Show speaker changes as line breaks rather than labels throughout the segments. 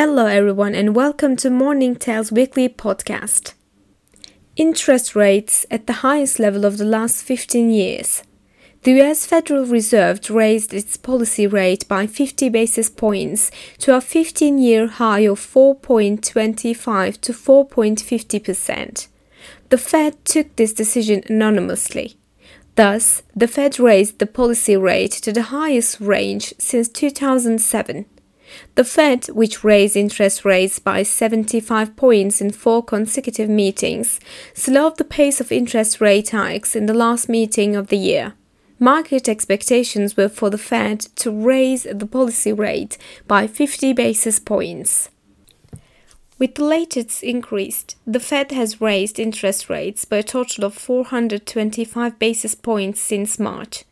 Hello, everyone, and welcome to Morning Tells Weekly Podcast. Interest rates at the highest level of the last 15 years. The US Federal Reserve raised its policy rate by 50 basis points to a 15 year high of 4.25 to 4.50%. The Fed took this decision anonymously. Thus, the Fed raised the policy rate to the highest range since 2007. The Fed, which raised interest rates by 75 points in four consecutive meetings, slowed the pace of interest rate hikes in the last meeting of the year. Market expectations were for the Fed to raise the policy rate by 50 basis points. With the latest increase, the Fed has raised interest rates by a total of 425 basis points since March.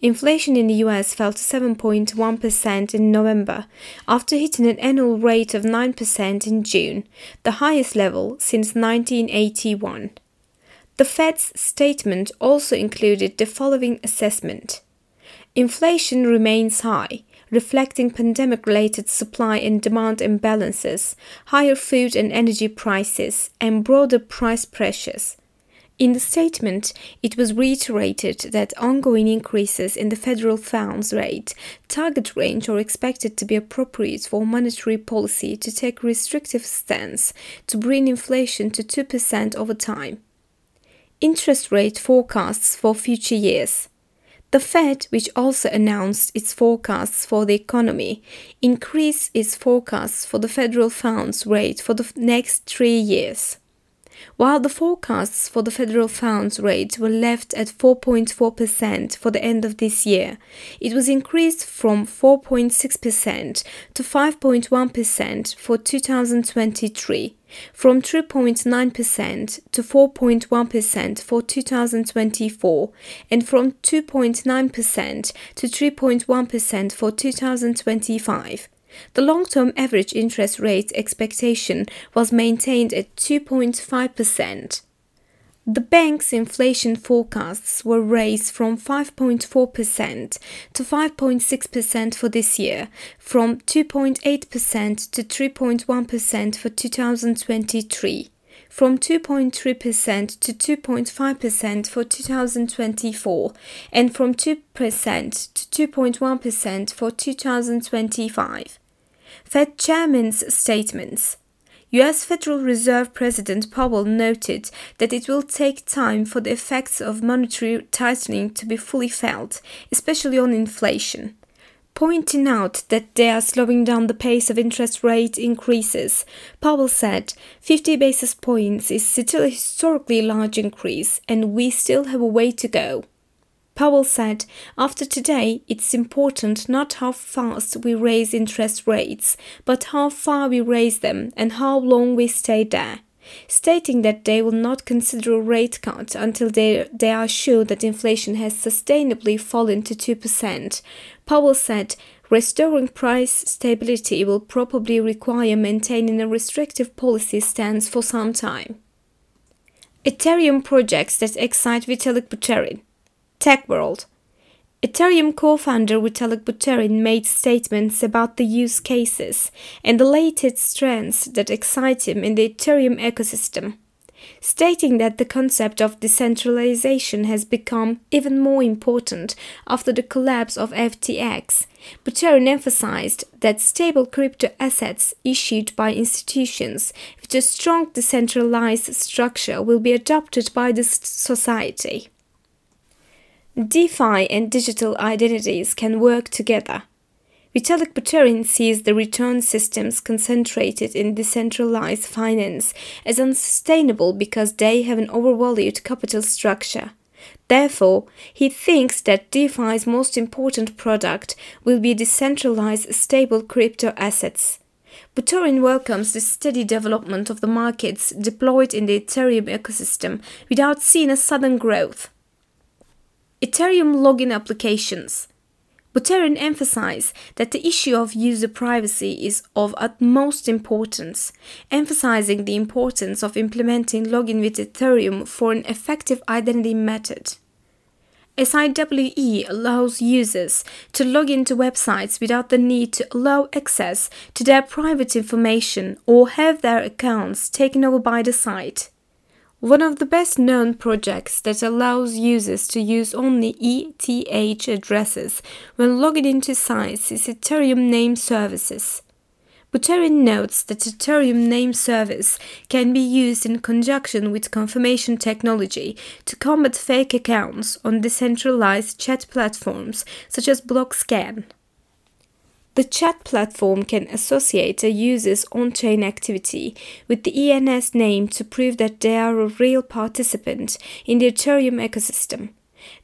Inflation in the US fell to 7.1% in November, after hitting an annual rate of 9% in June, the highest level since 1981. The Fed's statement also included the following assessment Inflation remains high, reflecting pandemic related supply and demand imbalances, higher food and energy prices, and broader price pressures. In the statement, it was reiterated that ongoing increases in the federal funds rate target range are expected to be appropriate for monetary policy to take restrictive stance to bring inflation to 2% over time. Interest rate forecasts for future years. The Fed, which also announced its forecasts for the economy, increased its forecasts for the federal funds rate for the next three years. While the forecasts for the federal funds rate were left at 4.4% for the end of this year, it was increased from 4.6% to 5.1% for 2023, from 3.9% to 4.1% for 2024, and from 2.9% to 3.1% for 2025. The long term average interest rate expectation was maintained at 2.5%. The bank's inflation forecasts were raised from 5.4% to 5.6% for this year, from 2.8% to 3.1% for 2023, from 2.3% to 2.5% for 2024, and from 2% to 2.1% for 2025. Fed Chairman's statements. US Federal Reserve President Powell noted that it will take time for the effects of monetary tightening to be fully felt, especially on inflation. Pointing out that they are slowing down the pace of interest rate increases, Powell said 50 basis points is still a historically large increase and we still have a way to go. Powell said, After today, it's important not how fast we raise interest rates, but how far we raise them and how long we stay there. Stating that they will not consider a rate cut until they, they are sure that inflation has sustainably fallen to 2%. Powell said, Restoring price stability will probably require maintaining a restrictive policy stance for some time. Ethereum projects that excite Vitalik Buterin. Tech World. Ethereum co-founder Vitalik Buterin made statements about the use cases and the latest trends that excite him in the Ethereum ecosystem, stating that the concept of decentralization has become even more important after the collapse of FTX. Buterin emphasized that stable crypto assets issued by institutions with a strong decentralized structure will be adopted by the society. DeFi and digital identities can work together. Vitalik Buterin sees the return systems concentrated in decentralized finance as unsustainable because they have an overvalued capital structure. Therefore, he thinks that DeFi's most important product will be decentralized stable crypto assets. Buterin welcomes the steady development of the markets deployed in the Ethereum ecosystem without seeing a sudden growth. Ethereum login applications. Buterin emphasized that the issue of user privacy is of utmost importance, emphasizing the importance of implementing login with Ethereum for an effective identity method. SIWE allows users to log into websites without the need to allow access to their private information or have their accounts taken over by the site. One of the best known projects that allows users to use only ETH addresses when logging into sites is Ethereum Name Services. Buterin notes that Ethereum Name Service can be used in conjunction with confirmation technology to combat fake accounts on decentralized chat platforms such as Blockscan. The chat platform can associate a user's on chain activity with the ENS name to prove that they are a real participant in the Ethereum ecosystem.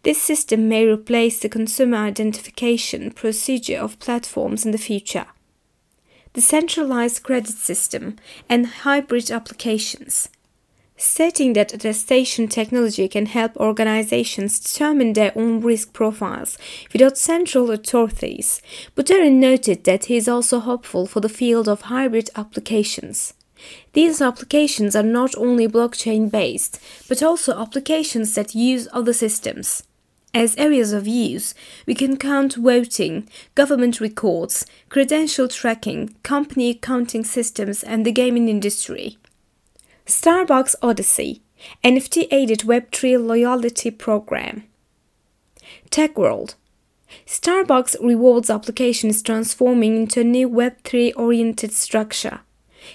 This system may replace the consumer identification procedure of platforms in the future. The centralized credit system and hybrid applications stating that attestation technology can help organizations determine their own risk profiles without central authorities. Buterin noted that he is also hopeful for the field of hybrid applications. These applications are not only blockchain based, but also applications that use other systems. As areas of use, we can count voting, government records, credential tracking, company accounting systems, and the gaming industry. Starbucks Odyssey, NFT aided Web3 loyalty program. Tech World Starbucks rewards application is transforming into a new Web3 oriented structure.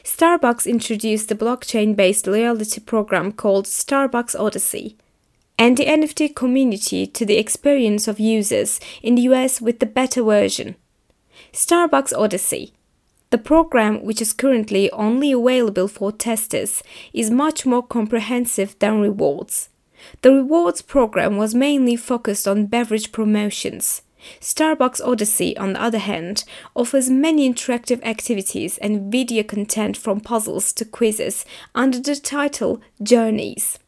Starbucks introduced a blockchain based loyalty program called Starbucks Odyssey and the NFT community to the experience of users in the US with the beta version. Starbucks Odyssey the program, which is currently only available for testers, is much more comprehensive than rewards. The rewards program was mainly focused on beverage promotions. Starbucks Odyssey, on the other hand, offers many interactive activities and video content from puzzles to quizzes under the title Journeys.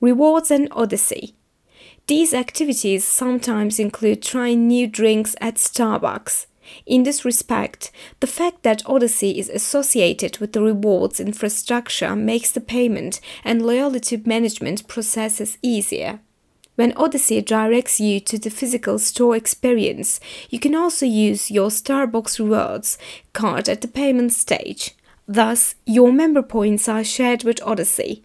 Rewards and Odyssey. These activities sometimes include trying new drinks at Starbucks. In this respect, the fact that Odyssey is associated with the rewards infrastructure makes the payment and loyalty management processes easier. When Odyssey directs you to the physical store experience, you can also use your Starbucks Rewards card at the payment stage. Thus, your member points are shared with Odyssey.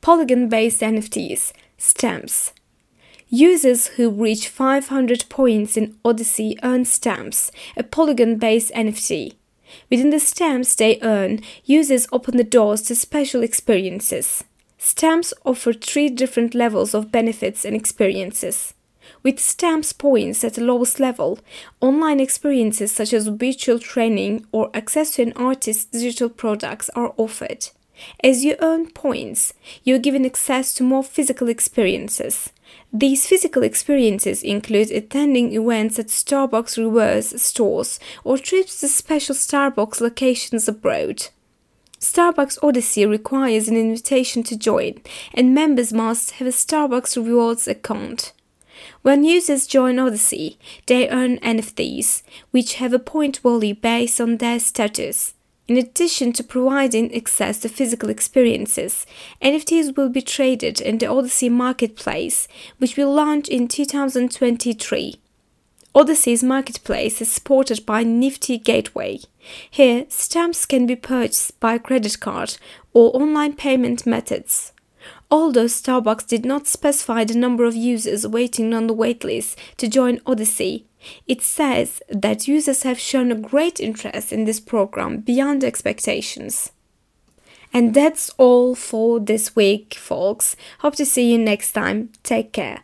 Polygon based NFTs, stamps, Users who reach 500 points in Odyssey earn stamps, a Polygon based NFT. Within the stamps they earn, users open the doors to special experiences. Stamps offer three different levels of benefits and experiences. With stamps points at the lowest level, online experiences such as virtual training or access to an artist's digital products are offered. As you earn points, you are given access to more physical experiences. These physical experiences include attending events at Starbucks Reserve stores or trips to special Starbucks locations abroad. Starbucks Odyssey requires an invitation to join, and members must have a Starbucks Rewards account. When users join Odyssey, they earn NFTs, which have a point value based on their status. In addition to providing access to physical experiences, NFTs will be traded in the Odyssey marketplace, which will launch in 2023. Odyssey's marketplace is supported by Nifty Gateway. Here, stamps can be purchased by credit card or online payment methods. Although Starbucks did not specify the number of users waiting on the waitlist to join Odyssey, it says that users have shown a great interest in this program beyond expectations. And that's all for this week, folks. Hope to see you next time. Take care.